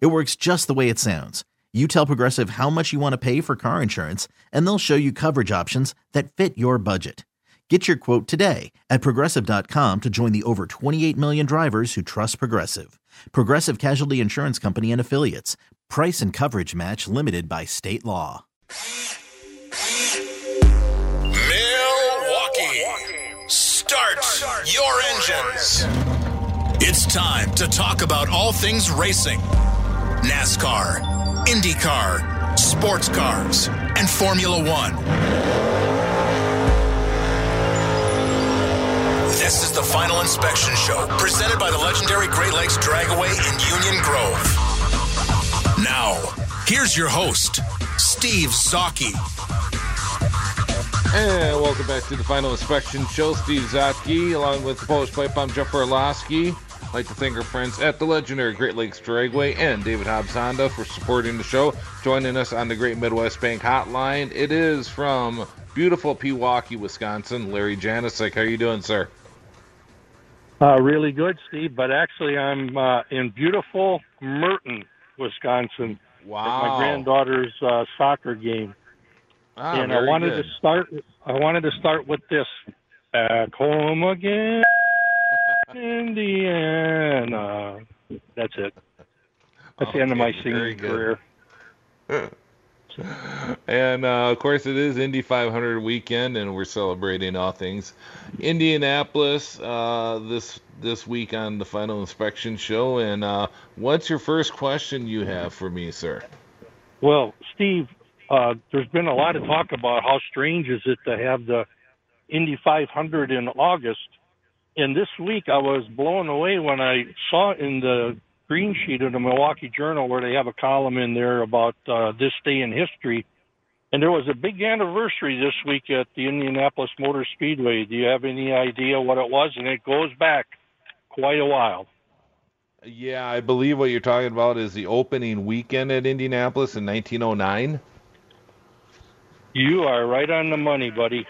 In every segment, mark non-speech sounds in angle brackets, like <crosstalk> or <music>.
It works just the way it sounds. You tell Progressive how much you want to pay for car insurance, and they'll show you coverage options that fit your budget. Get your quote today at progressive.com to join the over 28 million drivers who trust Progressive. Progressive Casualty Insurance Company and Affiliates. Price and coverage match limited by state law. Milwaukee, start your engines. It's time to talk about all things racing NASCAR, IndyCar, sports cars, and Formula One. This is the Final Inspection Show, presented by the legendary Great Lakes Dragaway in Union Grove. Now, here's your host, Steve Zocchi. And welcome back to the Final Inspection Show. Steve Zotke, along with the Polish Pipe, I'm Jeff Orlowski. I'd like to thank our friends at the legendary Great Lakes Dragway and David Hobbs Honda for supporting the show. Joining us on the Great Midwest Bank Hotline, it is from beautiful Pewaukee, Wisconsin, Larry Janicek. How are you doing, sir? Uh, really good, Steve. But actually, I'm uh, in beautiful Merton, Wisconsin, Wow. at my granddaughter's uh, soccer game. Ah, and I wanted good. to start. I wanted to start with this. Back home again, Indiana. That's it. That's the end of my Okay, very singing career. <laughs> And uh, of course, it is Indy 500 weekend, and we're celebrating all things Indianapolis uh, this this week on the Final Inspection Show. And uh, what's your first question you have for me, sir? Well, Steve, uh, there's been a lot of talk about how strange is it to have the Indy 500 in August. And this week I was blown away when I saw in the green sheet of the Milwaukee Journal where they have a column in there about uh, this day in history. And there was a big anniversary this week at the Indianapolis Motor Speedway. Do you have any idea what it was? And it goes back quite a while. Yeah, I believe what you're talking about is the opening weekend at Indianapolis in 1909. You are right on the money, buddy.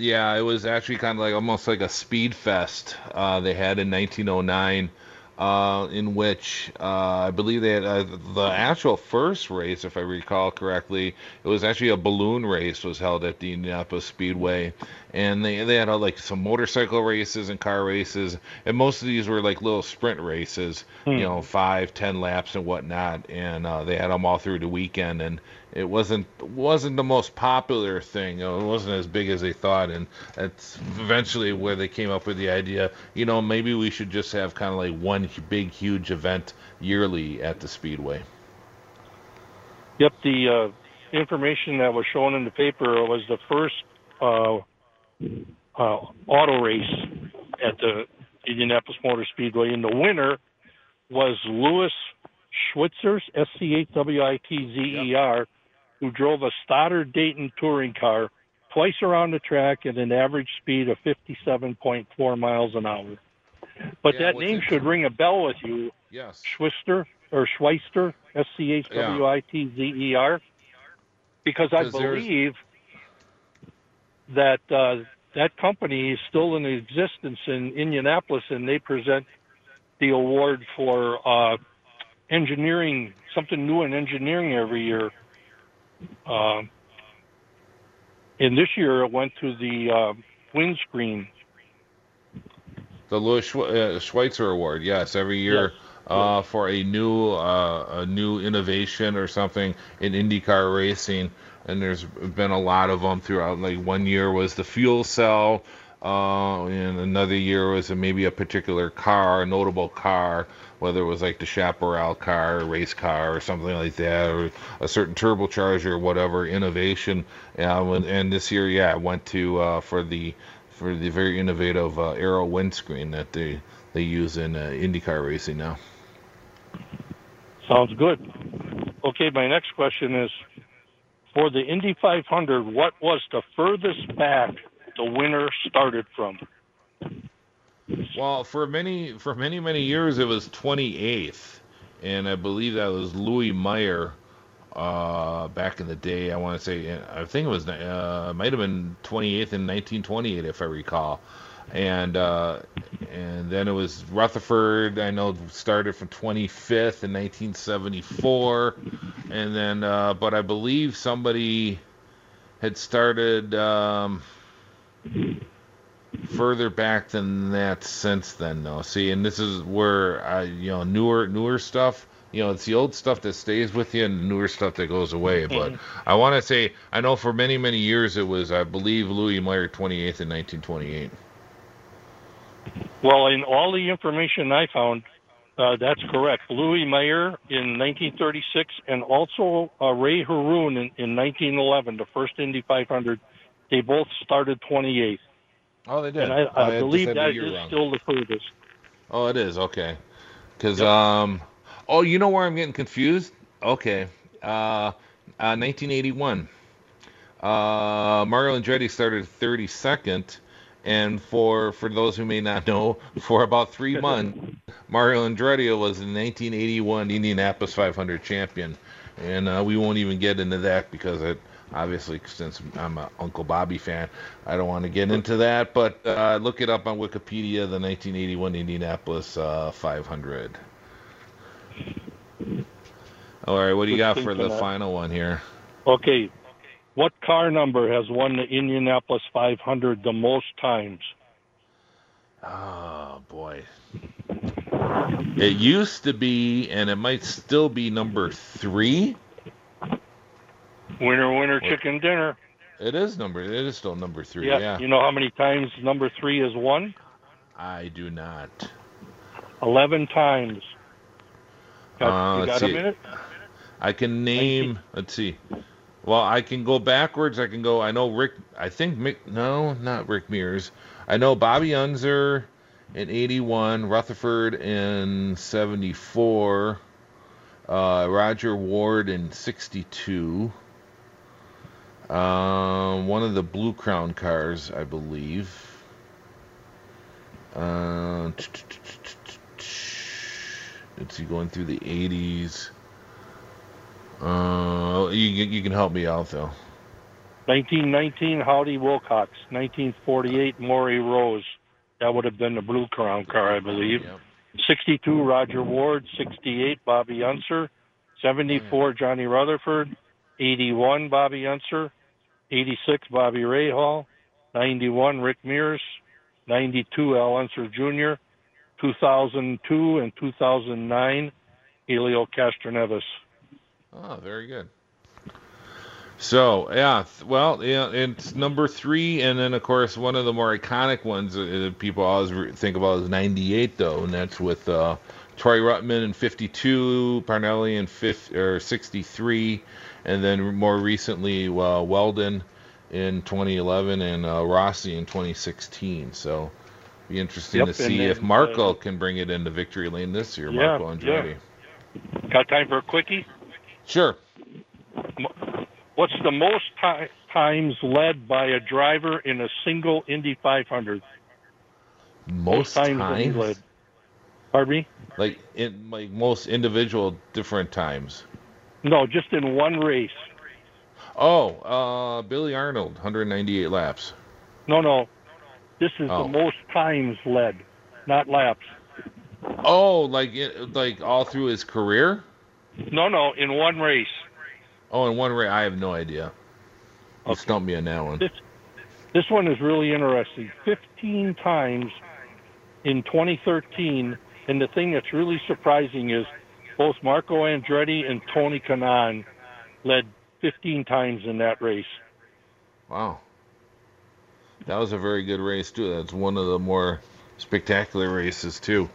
Yeah, it was actually kind of like almost like a speed fest uh, they had in 1909, uh, in which uh, I believe they had uh, the actual first race, if I recall correctly, it was actually a balloon race was held at the Indianapolis Speedway, and they they had uh, like some motorcycle races and car races, and most of these were like little sprint races, you know, five, ten laps and whatnot, and uh, they had them all through the weekend, and it wasn't wasn't the most popular thing. It wasn't as big as they thought, and that's eventually where they came up with the idea. You know, maybe we should just have kind of like one big, huge event yearly at the speedway. Yep, the uh, information that was shown in the paper was the first uh, uh, auto race at the Indianapolis Motor Speedway, and the winner was Louis Schwitzers, S C H W I T Z E R, who drove a Stoddard Dayton touring car twice around the track at an average speed of 57.4 miles an hour. But Yeah, that name should ring a bell with you, Yes. Schwister or Schweister, S C H W I T Z E R, because I believe that uh, that company is still in existence in Indianapolis, and they present the award for uh, engineering, something new in engineering every year. Uh, and this year it went to the uh, windscreen. The Louis uh, Schweitzer Award, yes, every year uh, for a new uh, a new innovation or something in IndyCar racing. And there's been a lot of them throughout. Like one year was the fuel cell, uh, and another year was maybe a particular car, a notable car, whether it was like the Chaparral car, race car, or something like that, or a certain turbocharger, or whatever innovation. When- and this year, yeah, I went to uh, for the for the very innovative uh, aero windscreen that they they use in uh, IndyCar racing now. Sounds good. okay, my next question is for the Indy 500, what was the furthest back the winner started from? Well, for many for many many years it was 28th, and I believe that was Louis Meyer. Uh, back in the day, I want to say I think it was uh, might have been 28th in 1928 if I recall, and uh, and then it was Rutherford. I know started from 25th in 1974, and then uh, but I believe somebody had started. Um, further back than that since then though see and this is where i you know newer newer stuff you know it's the old stuff that stays with you and newer stuff that goes away but i want to say i know for many many years it was i believe louis meyer 28th in 1928 Well, in all the information I found, uh, that's correct. Louis Meyer in 1936 and also uh, Ray Harroun in, in 1911, the first Indy 500. They both started 28th. oh they did And I, Oh, I believe had the that is wrong. still the furthest. Oh, it is okay. Because um, oh, you know where I'm getting confused? Okay, uh, uh 1981. Uh, Mario Andretti started 32nd, and for for those who may not know, for about three months, Mario Andretti was the 1981 Indianapolis 500 champion, and uh, we won't even get into that because it. Obviously, since I'm an Uncle Bobby fan, I don't want to get into that. But uh, look it up on Wikipedia, the 1981 Indianapolis uh, 500. All right, what do you got for the final one here? Okay. What car number has won the Indianapolis 500 the most times? Oh boy. It used to be, and it might still be number three. Winner, winner, chicken dinner. It is number. It is still number three. Yeah. Yeah. You know how many times number three has won? I do not. 11 times. Got, Uh, you got a minute? I can name. Let's see. Well, I can go backwards. I can go. I know Rick. I think Mick. No, not Rick Mears. I know Bobby Unser in '81, Rutherford in '74, uh, Rodger Ward in '62. Um, one of the Blue Crown cars, I believe. Uh, let's see, going through the 80s. Uh, you you can help me out though. 1919, Howdy Wilcox. 1948, Mauri Rose. That would have been the Blue Crown car, I believe. Yep. 62, Rodger Ward. 68, Bobby Unser. 74, Johnny Rutherford. 81, Bobby Unser. 86, Bobby Rahal. 91, Rick Mears. 92, Al Unser Jr. 2002 and 2009, Helio Castroneves. Oh, very good. So yeah, th- well, yeah, it's number three, and then of course one of the more iconic ones uh, that people always think about is '98 though, and that's with uh, Troy Ruttman in '52, Parnelli in 50, or '63, and then more recently uh, Weldon in 2011 and uh, Rossi in 2016. So be interesting Yep, to see if Marco uh, can bring it into victory lane this year. Yeah, Marco yeah. Andretti. Got time for a quickie? Sure. What's the most ti times led by a driver in a single Indy 500? Most times times, led. Pardon me? like in like most individual different times. No, just in one race. Oh, uh, Billy Arnold, 198 laps. No, no. This is Oh. the most times led, not laps. Oh, like it, like all through his career. No, no, in one race. Oh, in one race, I have no idea. You Okay. stumped me on that one. This this one is really interesting. 15 times in 2013, and the thing that's really surprising is both Marco Andretti and Tony Kanaan led 15 times in that race. Wow, that was a very good race too. That's one of the more spectacular races too,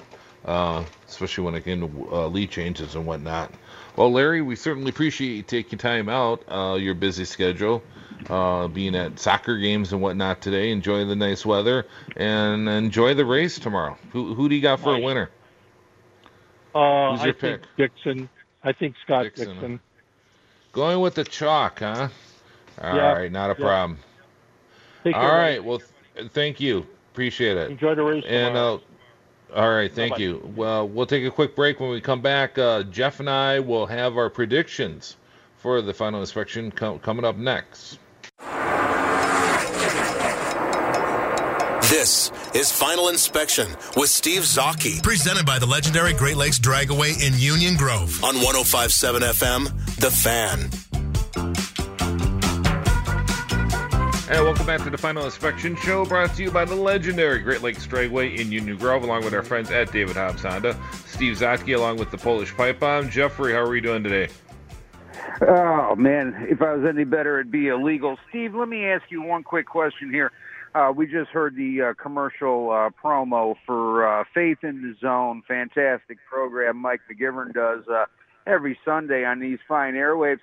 uh, especially when it came to uh, lead changes and whatnot. Well, Larry, we certainly appreciate you taking time out uh, your busy schedule, uh, being at soccer games and whatnot today. Enjoy the nice weather and enjoy the race tomorrow. Who who do you got for a winner? Uh, Who's I your think pick? Dixon. I think Scott Dixon. Dixon. Going with the chalk, huh? All Yeah, right, not a yeah. problem. Take All right, well, th- thank you. Appreciate it. Enjoy the race. And tomorrow. uh, all right, thank Bye-bye. you. Well, we'll take a quick break. When we come back, uh, Jeff and I will have our predictions for the final inspection co- coming up next. This is Final Inspection with Steve Zocchi. Presented by the legendary Great Lakes Dragaway in Union Grove on 1057 FM, The Fan. Hey, welcome back to the Final Inspection Show, brought to you by the legendary Great Lakes Dragway in Union Grove, along with our friends at David Hobbs Honda, Steve Zotke, along with the Polish Pipe Bomb. Jeffrey, how are we doing today? Oh man, if I was any better, it'd be illegal. Steve, let me ask you one quick question here. Uh, we just heard the uh, commercial uh, promo for uh, Faith in the Zone. Fantastic program Mike McGivern does uh, every Sunday on these fine airwaves.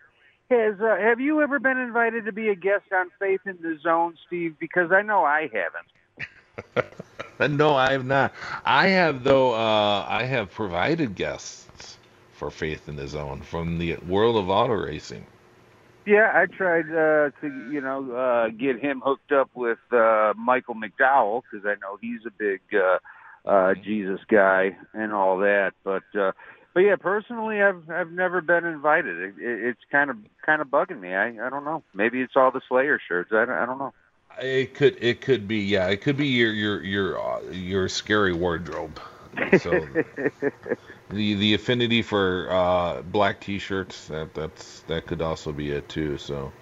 Has uh, have you ever been invited to be a guest on Faith in the Zone, Steve? Because I know I haven't. <laughs> No, I have not. I have though. Uh, I have provided guests for Faith in the Zone from the world of auto racing. Yeah, I tried uh, to, you know, uh, get him hooked up with uh, Michael McDowell because I know he's a big uh, uh, Jesus guy and all that. But, uh, but yeah, personally, I've I've never been invited. It, it, it's kind of kind of bugging me. I I don't know. Maybe it's all the Slayer shirts. I don't, I don't know. It could. It could be. Yeah, it could be your your your uh, your scary wardrobe. So <laughs> the the affinity for uh, black T-shirts that that's that could also be it too. So.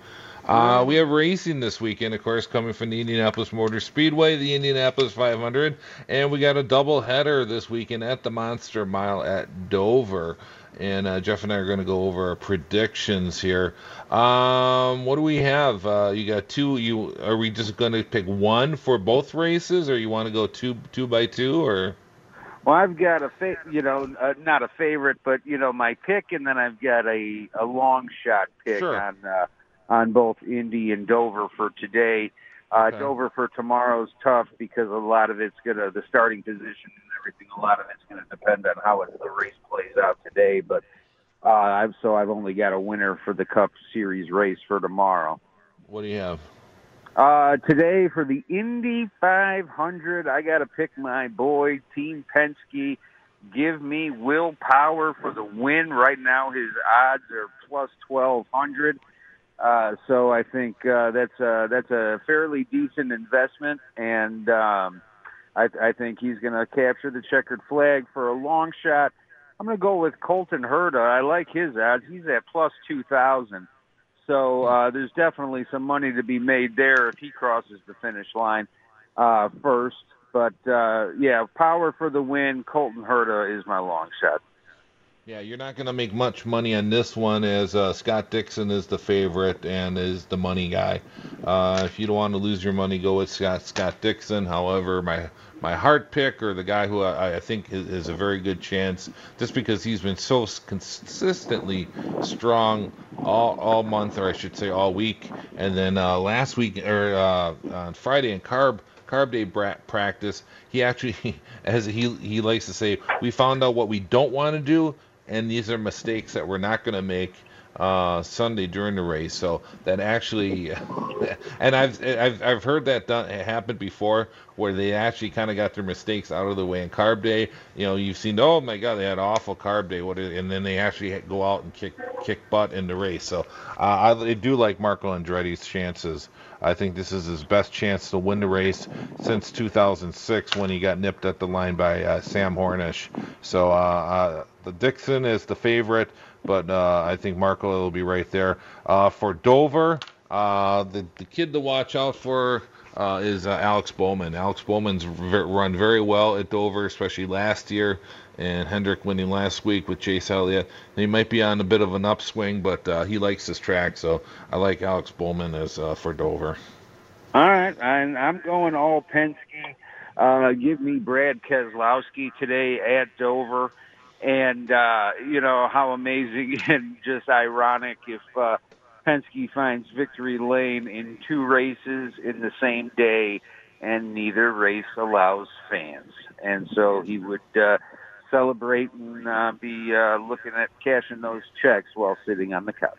Uh, we have racing this weekend, of course, coming from the Indianapolis Motor Speedway, the Indianapolis 500, and we got a double header this weekend at the Monster Mile at Dover. And uh, Jeff and I are going to go over our predictions here. Um, what do we have? Uh, you got two. You are we just going to pick one for both races, or you want to go two two by two, or? Well, I've got a fa- you know uh, not a favorite, but you know my pick, and then I've got a a long shot pick Sure. on uh, on both Indy and Dover for today. Uh, Okay. Dover for tomorrow's tough because a lot of it's gonna the starting position and everything. A lot of it's gonna depend on how it, the race plays out today. But uh, I've so I've only got a winner for the Cup Series race for tomorrow. What do you have? Uh, today for the Indy 500, I got to pick my boy, Team Penske. Give me Will Power for the win. Right now, his odds are plus 1200. Uh, so I think uh, that's a, that's a fairly decent investment, and um, I, I think he's going to capture the checkered flag for a long shot. I'm going to go with Colton Herta. I like his odds. He's at plus 2,000. So uh, there's definitely some money to be made there if he crosses the finish line uh, first. But uh, yeah, power for the win. Colton Herta is my long shot. Yeah, you're not going to make much money on this one as uh, Scott Dixon is the favorite and is the money guy. Uh, if you don't want to lose your money, go with Scott Scott Dixon. However, my my heart pick or the guy who I, I think is, is a very good chance, just because he's been so consistently strong all all month, or I should say all week, and then uh, last week or uh, on Friday in carb carb day practice, he actually, <laughs> as he he likes to say, we found out what we don't want to do, and these are mistakes that we're not going to make uh, Sunday during the race. So that actually, <laughs> and I've I've I've heard that done happen before, where they actually kind of got their mistakes out of the way. In carb day, you know, you've seen, oh my God, they had awful carb day, what? And then they actually go out and kick kick butt in the race. So uh, I, I do like Marco Andretti's chances. I think this is his best chance to win the race since 2006 when he got nipped at the line by uh, Sam Hornish. So uh, uh, the Dixon is the favorite, but uh, I think Marco will be right there. Uh, for Dover, the the kid to watch out for uh, is uh, Alex Bowman. Alex Bowman's ver- run very well at Dover, especially last year, and Hendrick winning last week with Chase Elliott. He might be on a bit of an upswing, but uh, he likes this track, so I like Alex Bowman as uh, for Dover. All right, and I'm going all Penske. Uh, give me Brad Keselowski today at Dover, and uh, you know how amazing <laughs> and just ironic if uh, Penske finds victory lane in two races in the same day, and neither race allows fans, and so he would uh, celebrate and uh, be uh, looking at cashing those checks while sitting on the couch.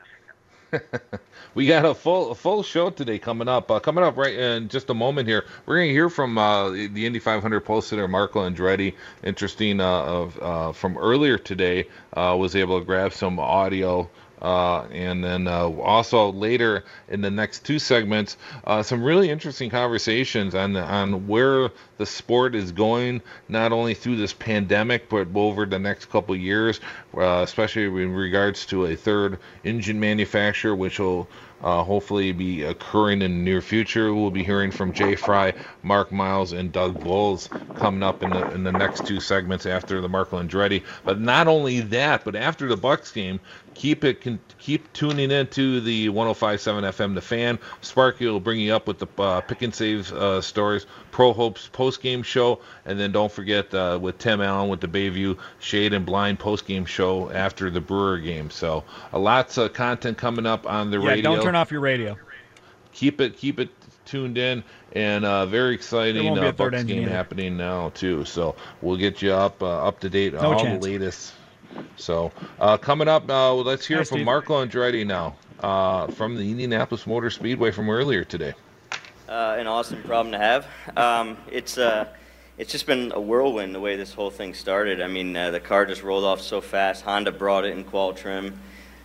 <laughs> we got a full a full show today coming up. Uh, coming up right in just a moment here, we're going to hear from uh, the Indy 500 post sitter Marco Andretti. Interesting uh, of uh, from earlier today, was able to grab some audio uh, and then uh, also later in the next two segments, uh, some really interesting conversations on on where the sport is going, not only through this pandemic, but over the next couple years, uh, especially in regards to a third engine manufacturer, which will uh, hopefully be occurring in the near future. We'll be hearing from Jay Frye, Mark Miles, and Doug Boles coming up in the in the next two segments after the Marco Andretti. But not only that, but after the Bucks game, keep it keep tuning into the 105.7 FM The Fan. Sparky will bring you up with the uh, pick and save uh, stories, Pro Hoops post game show, and then don't forget uh, with Tim Allen with the Bayview Shade and Blind post game show after the Brewer game. So uh, lots of content coming up on the yeah, radio. Don't turn off your radio. Keep it keep it tuned in and uh, very exciting uh, Bucks game either. happening now too. So we'll get you up uh, up to date no all chance. the latest so uh, coming up, uh, let's hear Hi, from Steve. Marco Andretti now uh, from the Indianapolis Motor Speedway from earlier today. Uh, an awesome problem to have. Um, it's uh, it's just been a whirlwind the way this whole thing started. I mean, uh, the car just rolled off so fast. Honda brought it in qual trim.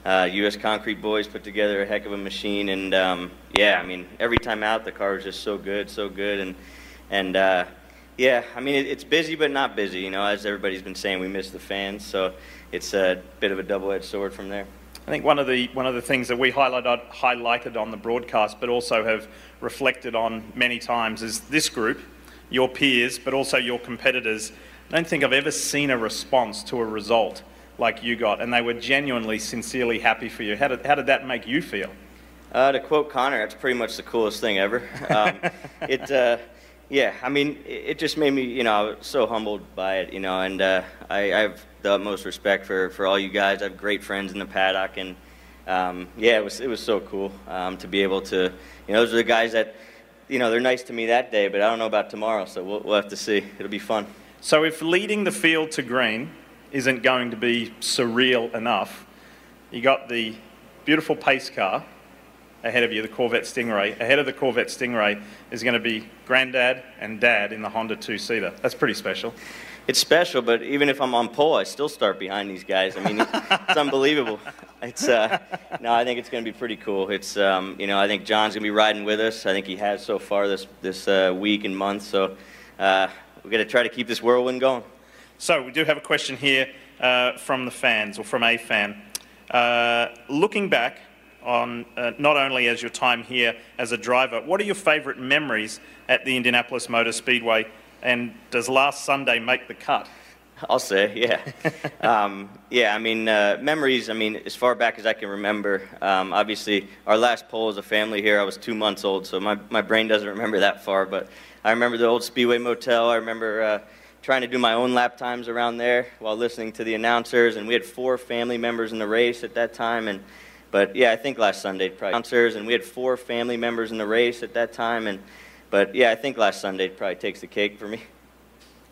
U.S. Concrete Boys put together a heck of a machine, and um, yeah, I mean, every time out, the car was just so good, so good, and and yeah, I mean, it, it's busy but not busy. You know, as everybody's been saying, we miss the fans, so it's a bit of a double-edged sword from there. I think one of the one of the things that we highlighted highlighted on the broadcast, but also have reflected on many times, is this group, your peers, but also your competitors. I don't think I've ever seen a response to a result like you got, and they were genuinely, sincerely happy for you. How did how did that make you feel? Uh, to quote Connor, it's pretty much the coolest thing ever. <laughs> Um, it. Uh, yeah, I mean, it just made me, you know, so humbled by it, you know, and uh, I, I, have the utmost respect for, for all you guys. I have great friends in the paddock, and um, yeah, it was it was so cool um, to be able to, you know, those are the guys that, you know, they're nice to me that day, but I don't know about tomorrow, so we'll, we'll have to see. It'll be fun. So if leading the field to green isn't going to be surreal enough, you got the beautiful pace car ahead of you, the Corvette Stingray. Ahead of the Corvette Stingray is going to be granddad and dad in the Honda two seater. That's pretty special. It's special, but even if I'm on pole, I still start behind these guys. I mean, it's unbelievable. It's uh, no, I think it's going to be pretty cool. It's um, you know, I think John's going to be riding with us. I think he has so far this this uh, week and month. So uh, we're going to try to keep this whirlwind going. So we do have a question here uh, from the fans or from a fan. Uh, looking back on uh, not only as your time here as a driver, what are your favourite memories at the Indianapolis Motor Speedway? And does last Sunday make the cut? I'll say, yeah. <laughs> um, yeah, I mean, uh, memories, I mean, as far back as I can remember, um, obviously, our last pole as a family here, I was two months old, so my, my brain doesn't remember that far, but I remember the old Speedway Motel. I remember uh, trying to do my own lap times around there while listening to the announcers, and we had four family members in the race at that time, and but yeah, I think last Sunday probably announcers, and we had four family members in the race at that time. And but yeah, I think last Sunday probably takes the cake for me.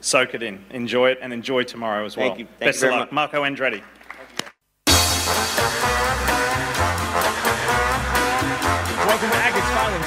Soak it in, enjoy it, and enjoy tomorrow as well. Thank you. Thank Best you of luck, much. Marco Andretti.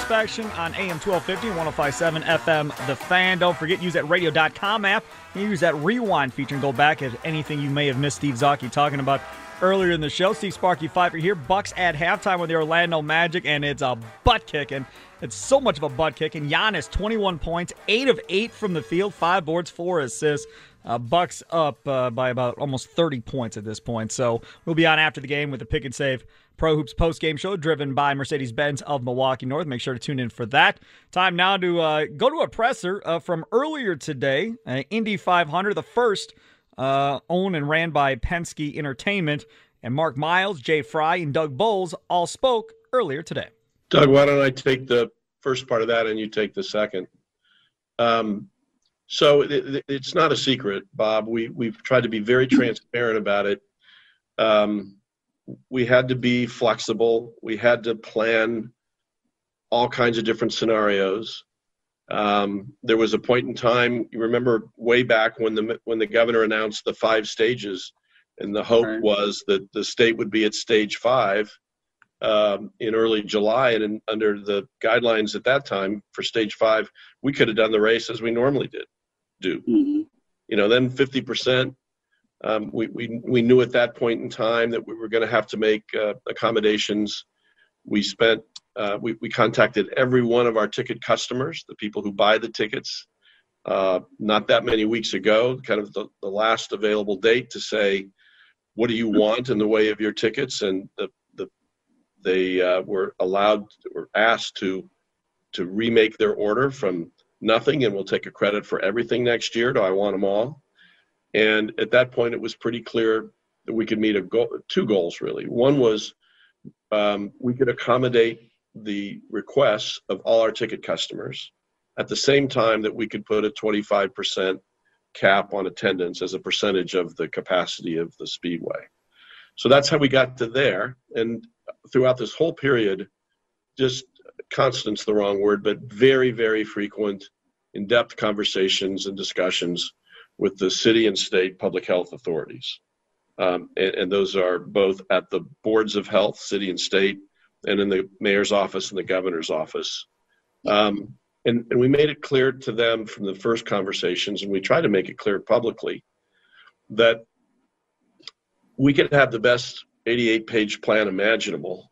Inspection on AM 1250 1057 FM The Fan. Don't forget, use that radio.com app. use that rewind feature and go back at anything you may have missed Steve Zocchi talking about earlier in the show. Steve Sparky Pfeiffer here. Bucks at halftime with the Orlando Magic, and it's a butt kicking. It's so much of a butt kicking. Giannis, 21 points, 8 of 8 from the field, 5 boards, 4 assists. Uh, Bucks up uh, by about almost 30 points at this point. So we'll be on after the game with the pick and save Pro Hoops post game show driven by Mercedes Benz of Milwaukee North. Make sure to tune in for that. Time now to uh, go to a presser uh, from earlier today, uh, Indy 500, the first uh, owned and ran by Penske Entertainment. And Mark Miles, Jay Frye, and Doug Boles all spoke earlier today. Doug, why don't I take the first part of that and you take the second? Um, so it, it's not a secret, Bob. We we've tried to be very transparent about it. Um, we had to be flexible. We had to plan all kinds of different scenarios. Um, there was a point in time, you remember way back when the when the governor announced the five stages, and the hope right. was that the state would be at stage five, um, in early July, and in, under the guidelines at that time for stage five, we could have done the race as we normally did do. Mm-hmm. You know, then 50%. Um, we, we, we knew at that point in time that we were going to have to make uh, accommodations. We spent, uh, we, we contacted every one of our ticket customers, the people who buy the tickets, uh, not that many weeks ago, kind of the, the last available date to say, what do you want in the way of your tickets? And the, the, they uh, were allowed or asked to, to remake their order from nothing and we'll take a credit for everything next year. Do I want them all? And at that point, it was pretty clear that we could meet a goal, two goals really. One was um, we could accommodate the requests of all our ticket customers at the same time that we could put a 25% cap on attendance as a percentage of the capacity of the speedway. So that's how we got to there. And throughout this whole period, just constant's the wrong word, but very, very frequent, in depth conversations and discussions with the city and state public health authorities. Um, and, and, those are both at the boards of health, city and state, and in the mayor's office and the governor's office. Um, and, and we made it clear to them from the first conversations, and we tried to make it clear publicly that we could have the best 88 page plan imaginable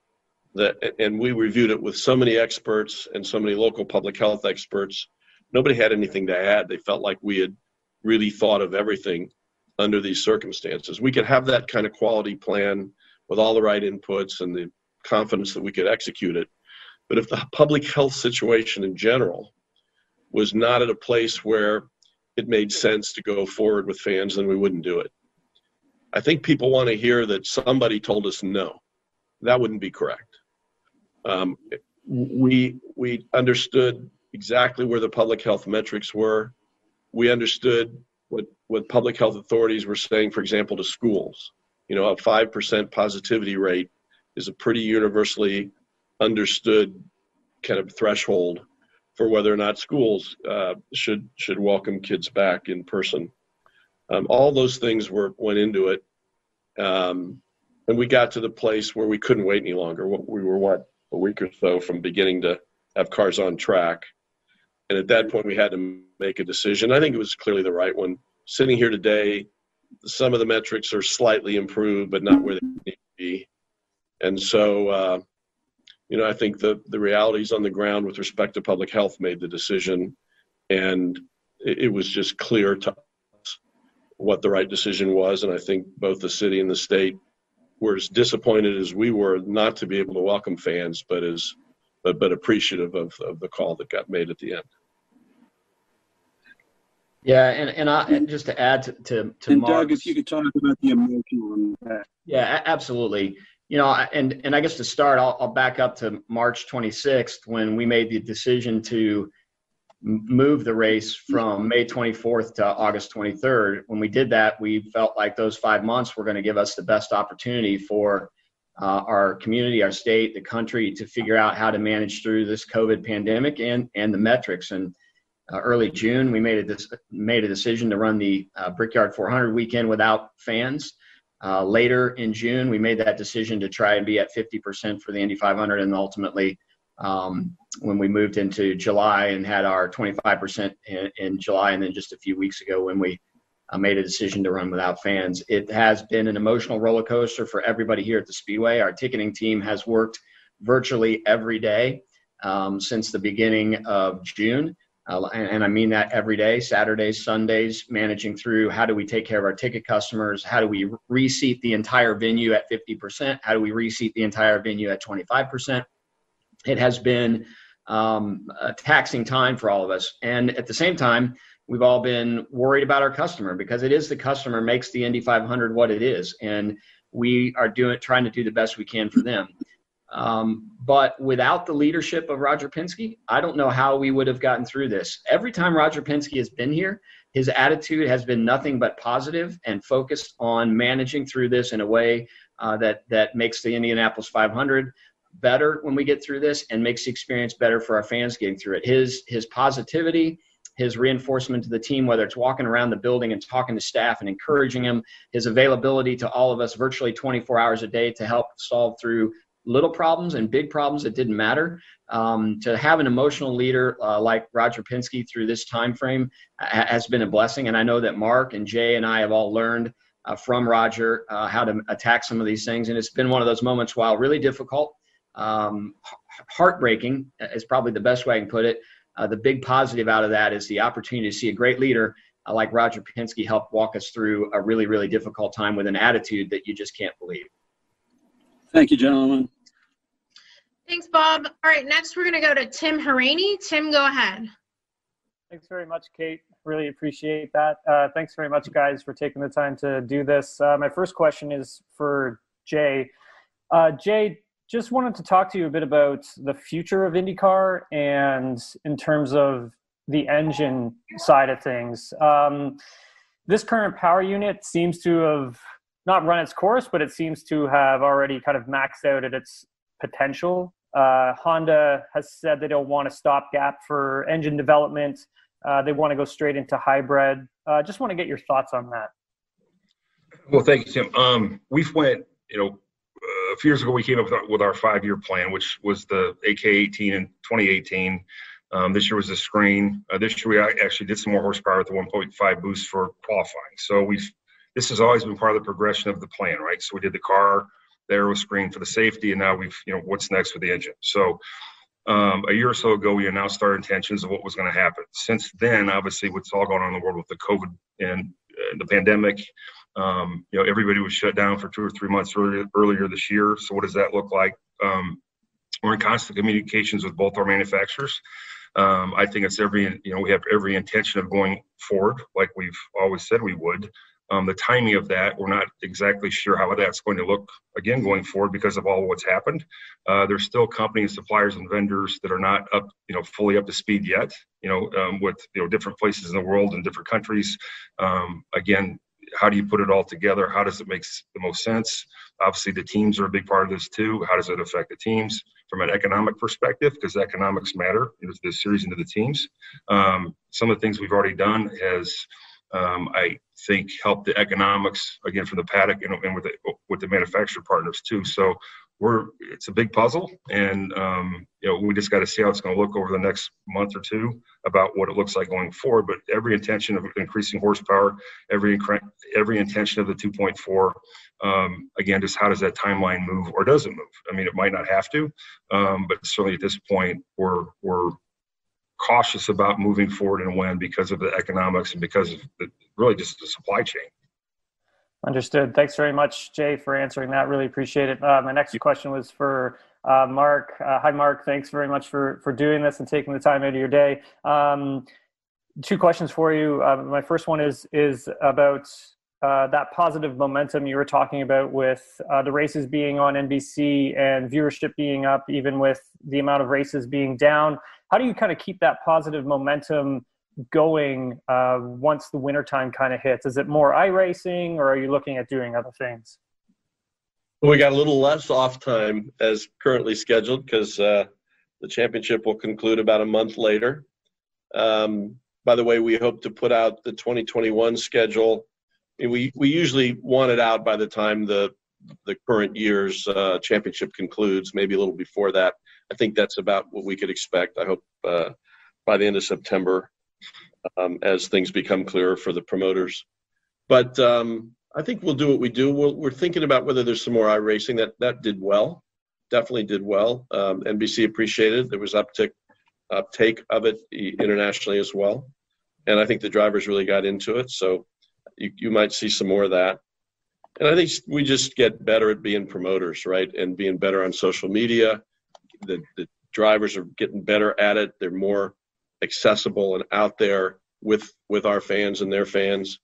that and we reviewed it with so many experts and so many local public health experts nobody had anything to add they felt like we had really thought of everything under these circumstances. We could have that kind of quality plan with all the right inputs and the confidence that we could execute it. But if the public health situation in general was not at a place where it made sense to go forward with fans, then we wouldn't do it. I think people want to hear that somebody told us no. That wouldn't be correct. Um, we we understood exactly where the public health metrics were we understood what, what public health authorities were saying, for example, to schools. You know, a 5% positivity rate is a pretty universally understood kind of threshold for whether or not schools uh, should should welcome kids back in person. Um, all those things were went into it, um, and we got to the place where we couldn't wait any longer. We were what a week or so from beginning to have cars on track, and at that point, we had to make a decision. I think it was clearly the right one. Sitting here today, some of the metrics are slightly improved, but not where they need to be. And so, uh, you know, I think the, the realities on the ground with respect to public health made the decision. And it, it was just clear to us what the right decision was. And I think both the city and the state were as disappointed as we were not to be able to welcome fans, but as but but appreciative of, of the call that got made at the end. Yeah, and and I and just to add to to, to and Doug, if you could talk about the emotional on that. Yeah, absolutely. You know, and and I guess to start, I'll, I'll back up to March 26th when we made the decision to move the race from May 24th to August 23rd. When we did that, we felt like those five months were going to give us the best opportunity for uh, our community, our state, the country to figure out how to manage through this COVID pandemic and and the metrics. And uh, early June, we made a made a decision to run the uh, Brickyard 400 weekend without fans. Uh, later in June, we made that decision to try and be at 50% for the Indy 500, and ultimately, um, when we moved into July and had our 25% in, in July, and then just a few weeks ago when we uh, made a decision to run without fans. It has been an emotional roller coaster for everybody here at the Speedway. Our ticketing team has worked virtually every day um, since the beginning of June. Uh, and, and, I mean that every day, Saturdays, Sundays, managing through how do we take care of our ticket customers? How do we reseat the entire venue at 50%? How do we reseat the entire venue at 25%? It has been um, a taxing time for all of us. And at the same time, we've all been worried about our customer because it is the customer makes the Indy 500 what it is, and we are doing trying to do the best we can for them. Um, but without the leadership of Roger Penske, I don't know how we would have gotten through this. Every time Roger Penske has been here, his attitude has been nothing but positive and focused on managing through this in a way uh, that that makes the Indianapolis 500 better when we get through this and makes the experience better for our fans getting through it. His his positivity his reinforcement to the team, whether it's walking around the building and talking to staff and encouraging him, his availability to all of us virtually 24 hours a day to help solve through little problems and big problems that didn't matter. Um, to have an emotional leader uh, like Roger Penske through this time frame has been a blessing, and I know that Mark and Jay and I have all learned uh, from Roger uh, how to attack some of these things, and it's been one of those moments while really difficult, um, heartbreaking is probably the best way I can put it. Uh, the big positive out of that is the opportunity to see a great leader uh, like Roger Penske help walk us through a really, really difficult time with an attitude that you just can't believe. Thank you, gentlemen. Thanks, Bob. All right, next we're going to go to Tim Hauraney. Tim, go ahead. Thanks very much, Kate. Really appreciate that. Uh, thanks very much, guys, for taking the time to do this. Uh, my first question is for Jay. Uh, Jay, just wanted to talk to you a bit about the future of IndyCar and in terms of the engine side of things. Um, this current power unit seems to have not run its course, but it seems to have already kind of maxed out at its potential. Uh, Honda has said they don't want a stopgap for engine development. Uh, they want to go straight into hybrid. Uh, just want to get your thoughts on that. Well, thank you, Tim. Um, we've went, you know, a few years ago we came up with our, our five-year plan, which was the AK18 in 2018. Um, this year was the screen. Uh, this year we actually did some more horsepower with the 1.5 boost for qualifying. So we've this has always been part of the progression of the plan, right? So we did the car, the aero screen for the safety, and now we've you know what's next with the engine. So um, a year or so ago, we announced our intentions of what was going to happen. Since then, obviously, what's all going on in the world with the COVID and uh, the pandemic, um, you know, everybody was shut down for two or three months earlier, earlier this year. So what does that look like? Um, we're in constant communications with both our manufacturers. Um, I think it's every, you know, we have every intention of going forward like we've always said we would. Um, the timing of that, we're not exactly sure how that's going to look again going forward because of all what's happened. Uh, there's still companies, suppliers, and vendors that are not up, you know, fully up to speed yet. You know, um, with you know different places in the world and different countries. Um, again, how do you put it all together? How does it make the most sense? Obviously, the teams are a big part of this too. How does it affect the teams from an economic perspective? Because economics matter know, the series and to the teams. Um, some of the things we've already done has um, I think helped the economics again from the paddock and, and with the with the manufacturer partners too. So we're it's a big puzzle, and um, you know we just got to see how it's going to look over the next month or two about what it looks like going forward. But every intention of increasing horsepower, every every intention of the 2.4, um, again, just how does that timeline move or does it move? I mean, it might not have to, um, but certainly at this point, we're we're cautious about moving forward and when because of the economics and because of the, really just the supply chain. Understood. Thanks very much, Jay, for answering that. Really appreciate it. Uh, my next question was for uh, Mark. Uh, hi, Mark. Thanks very much for for doing this and taking the time out of your day. Um, two questions for you. Uh, my first one is is about uh, that positive momentum you were talking about with uh, the races being on NBC and viewership being up, even with the amount of races being down. How do you kind of keep that positive momentum going uh, once the wintertime kind of hits? Is it more iRacing or are you looking at doing other things? We got a little less off time as currently scheduled because uh, the championship will conclude about a month later. Um, by the way, we hope to put out the 2021 schedule. we we usually want it out by the time the the current year's uh, championship concludes, maybe a little before that. I think that's about what we could expect. I hope uh, by the end of September, um, as things become clearer for the promoters. But um, I think we'll do what we do. we we are thinking about whether there's some more iRacing. That that did well, definitely did well. Um, NBC appreciated. There was uptick, uptake of it internationally as well, and I think the drivers really got into it. So you, you might see some more of that. And I think we just get better at being promoters, right? And being better on social media. The, the drivers are getting better at it. They're more accessible and out there with with our fans and their fans.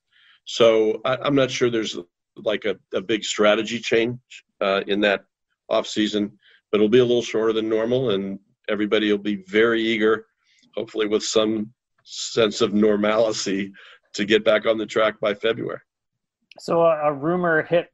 So I, am not sure there's like a, a big strategy change uh, in that off season, but it'll be a little shorter than normal, and everybody will be very eager, hopefully with some sense of normalcy, to get back on the track by February. So a, a rumor hit.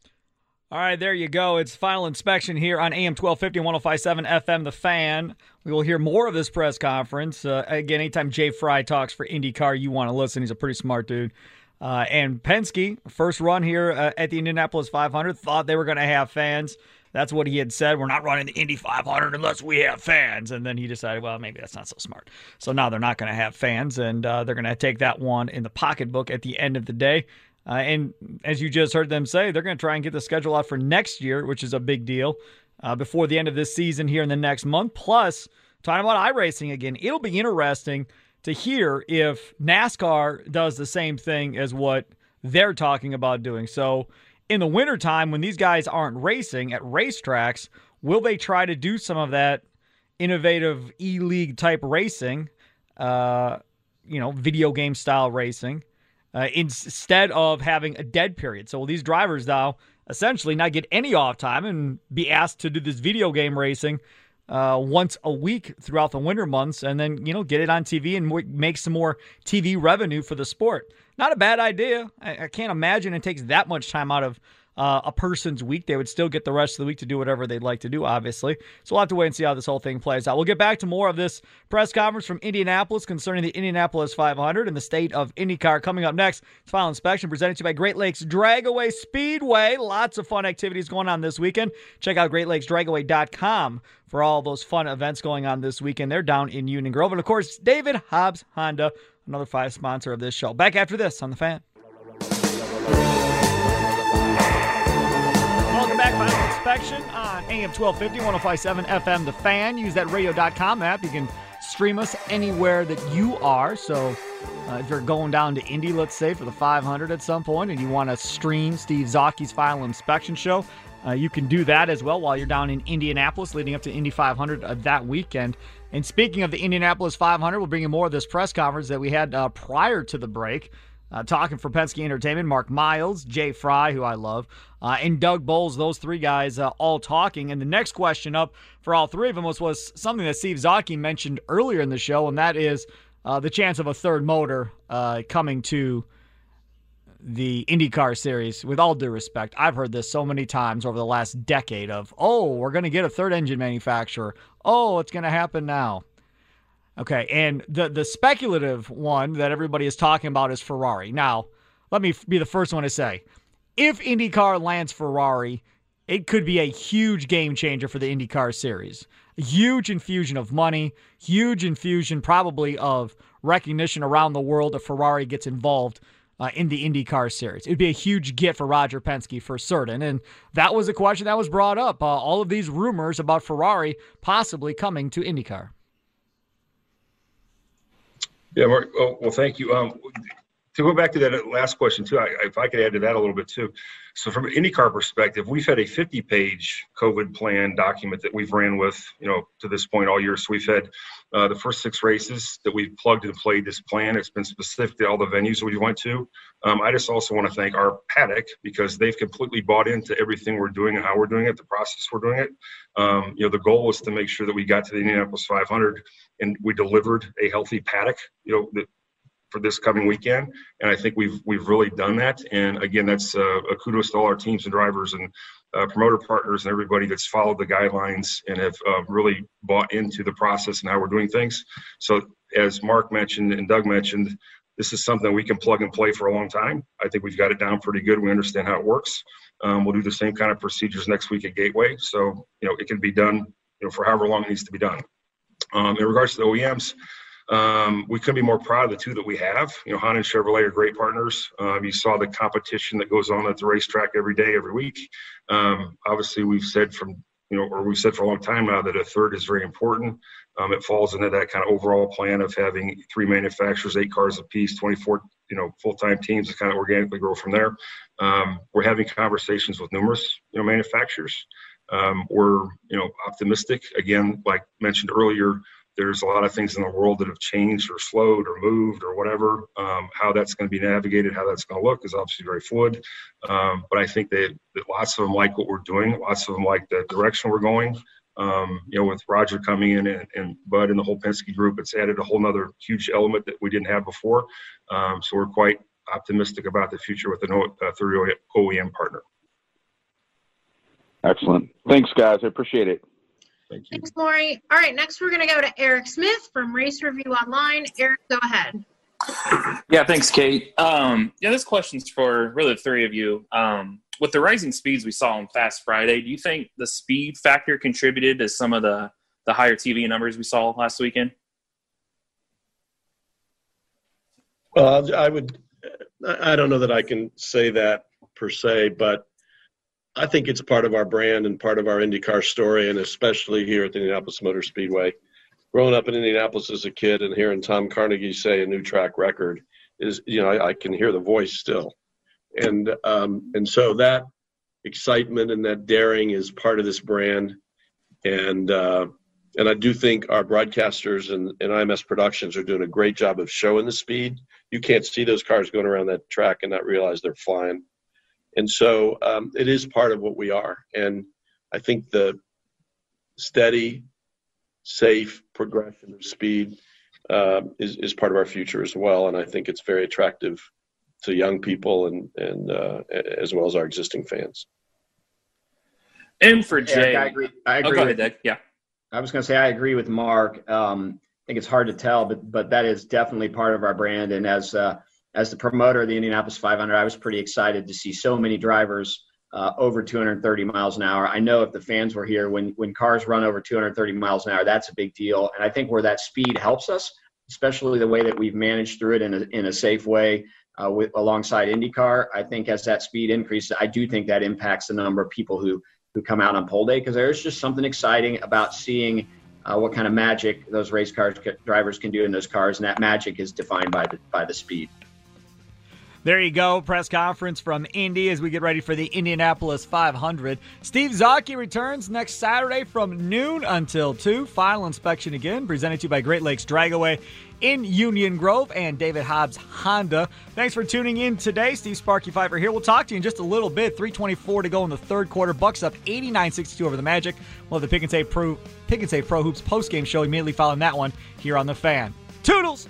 All right, there you go. It's final inspection here on AM 1250 1057 FM The Fan. We will hear more of this press conference. Uh, again, anytime Jay Frye talks for IndyCar, you want to listen. He's a pretty smart dude. Uh, and Penske, first run here uh, at the Indianapolis 500, thought they were going to have fans. That's what he had said. We're not running the Indy 500 unless we have fans. And then he decided, well, maybe that's not so smart. So now they're not going to have fans, and uh, they're going to take that one in the pocketbook at the end of the day. Uh, and as you just heard them say, they're going to try and get the schedule out for next year, which is a big deal, uh, before the end of this season here in the next month. Plus, talking about iRacing again, it'll be interesting to hear if NASCAR does the same thing as what they're talking about doing. So, in the wintertime, when these guys aren't racing at racetracks, will they try to do some of that innovative e league type racing, uh, you know, video game style racing? Uh, instead of having a dead period. So these drivers now essentially not get any off time and be asked to do this video game racing uh, once a week throughout the winter months, and then you know get it on TV and make some more TV revenue for the sport? Not a bad idea. I, I can't imagine it takes that much time out of uh, a person's week. They would still get the rest of the week to do whatever they'd like to do, obviously. So we'll have to wait and see how this whole thing plays out. We'll get back to more of this press conference from Indianapolis concerning the Indianapolis 500 and the state of IndyCar coming up next. It's final inspection presented to you by Great Lakes Dragaway Speedway. Lots of fun activities going on this weekend. Check out greatlakesdragaway.com for all those fun events going on this weekend. They're down in Union Grove. And of course, David Hobbs Honda, another five sponsor of this show. Back after this on the fan. Inspection on AM 1250, 1057 FM The Fan. Use that radio.com app. You can stream us anywhere that you are. So uh, if you're going down to Indy, let's say, for the 500 at some point, and you want to stream Steve Zocchi's final inspection show, uh, you can do that as well while you're down in Indianapolis leading up to Indy 500 uh, that weekend. And speaking of the Indianapolis 500, we'll bring you more of this press conference that we had uh, prior to the break. Uh, talking for Penske Entertainment, Mark Miles, Jay Frye, who I love, uh, and Doug Boles. those three guys uh, all talking. And the next question up for all three of them was, was something that Steve Zocchi mentioned earlier in the show, and that is uh, the chance of a third motor uh, coming to the IndyCar series. With all due respect, I've heard this so many times over the last decade of, oh, we're going to get a third engine manufacturer. Oh, it's going to happen now. Okay, and the the speculative one that everybody is talking about is Ferrari. Now, let me be the first one to say, if IndyCar lands Ferrari, it could be a huge game changer for the IndyCar series. A huge infusion of money, huge infusion probably of recognition around the world if Ferrari gets involved uh, in the IndyCar series. It would be a huge get for Roger Penske for certain. And that was a question that was brought up. Uh, all of these rumors about Ferrari possibly coming to IndyCar. Yeah, Mark, oh, well, thank you. Um, to go back to that last question too, I, if I could add to that a little bit too. So from an IndyCar perspective, we've had a 50-page COVID plan document that we've ran with, you know, to this point all year. So we've had uh, the first six races that we've plugged and played this plan. It's been specific to all the venues we went to. Um, I just also want to thank our paddock because they've completely bought into everything we're doing and how we're doing it, the process we're doing it. Um, you know, the goal was to make sure that we got to the Indianapolis 500 and we delivered a healthy paddock. You know, that for this coming weekend. And I think we've we've really done that. And again, that's uh, a kudos to all our teams and drivers and uh, promoter partners and everybody that's followed the guidelines and have uh, really bought into the process and how we're doing things. So as Mark mentioned and Doug mentioned, this is something we can plug and play for a long time. I think we've got it down pretty good. We understand how it works. Um, we'll do the same kind of procedures next week at Gateway. So, you know, it can be done, you know, for however long it needs to be done. Um, in regards to the OEMs, um, we couldn't be more proud of the two that we have. You know, Honda and Chevrolet are great partners. Um, you saw the competition that goes on at the racetrack every day, every week. Um, obviously, we've said from you know, or we've said for a long time now that a third is very important. Um, it falls into that kind of overall plan of having three manufacturers, eight cars apiece, 24, you know, full-time teams to kind of organically grow from there. Um, we're having conversations with numerous, you know, manufacturers. We're, you know, optimistic. Again, like mentioned earlier, there's a lot of things in the world that have changed or slowed or moved or whatever. Um, how that's going to be navigated, how that's going to look is obviously very fluid. Um, but I think that, that, lots of them like what we're doing. Lots of them like the direction we're going. Um, you know, with Roger coming in and, and, Bud and the whole Penske group, it's added a whole nother huge element that we didn't have before. Um, so we're quite optimistic about the future with the uh, third OEM partner. Excellent. Thanks, guys. I appreciate it. Thank you. Thanks, Lori. All right, next we're going to go to Eric Smith from Race Review Online. Eric, go ahead. Yeah, thanks, Kate. Um, yeah, this question's for really the three of you. Um, with the rising speeds we saw on Fast Friday, do you think the speed factor contributed to some of the the higher TV numbers we saw last weekend? Well, I would. I don't know that I can say that per se, but I think it's part of our brand and part of our IndyCar story, and especially here at the Indianapolis Motor Speedway. Growing up in Indianapolis as a kid and hearing Tom Carnegie say a new track record is, you know, I, I can hear the voice still, and um, and so that excitement and that daring is part of this brand, and uh, and I do think our broadcasters and, and IMS Productions are doing a great job of showing the speed. You can't see those cars going around that track and not realize they're flying. And so um, it is part of what we are. And I think the steady, safe progression of speed uh, is, is part of our future as well. And I think it's very attractive to young people and, and uh, as well as our existing fans. And for Jay, I agree. I agree oh, go with, ahead, Yeah. I was going to say I agree with Mark. Um, I think it's hard to tell, but but that is definitely part of our brand. And as uh, as the promoter of the Indianapolis 500, I was pretty excited to see so many drivers uh, over 230 miles an hour. I know if the fans were here, when when cars run over 230 miles an hour, that's a big deal. And I think where that speed helps us, especially the way that we've managed through it in a in a safe way. Uh, with alongside IndyCar, I think as that speed increases, I do think that impacts the number of people who who come out on pole day because there's just something exciting about seeing uh, what kind of magic those race cars drivers can do in those cars, and that magic is defined by the by the speed. There you go. Press conference from Indy as we get ready for the Indianapolis 500. Steve Zocchi returns next Saturday from noon until 2. Final inspection again, presented to you by Great Lakes Dragaway in Union Grove and David Hobbs Honda. Thanks for tuning in today. Steve Sparky Fifer here. We'll talk to you in just a little bit. 324 to go in the third quarter. Bucks up 89-62 over the Magic. We'll have the Pick and Save Pro, Pick and Save Pro Hoops postgame show immediately following that one here on The Fan. Toodles!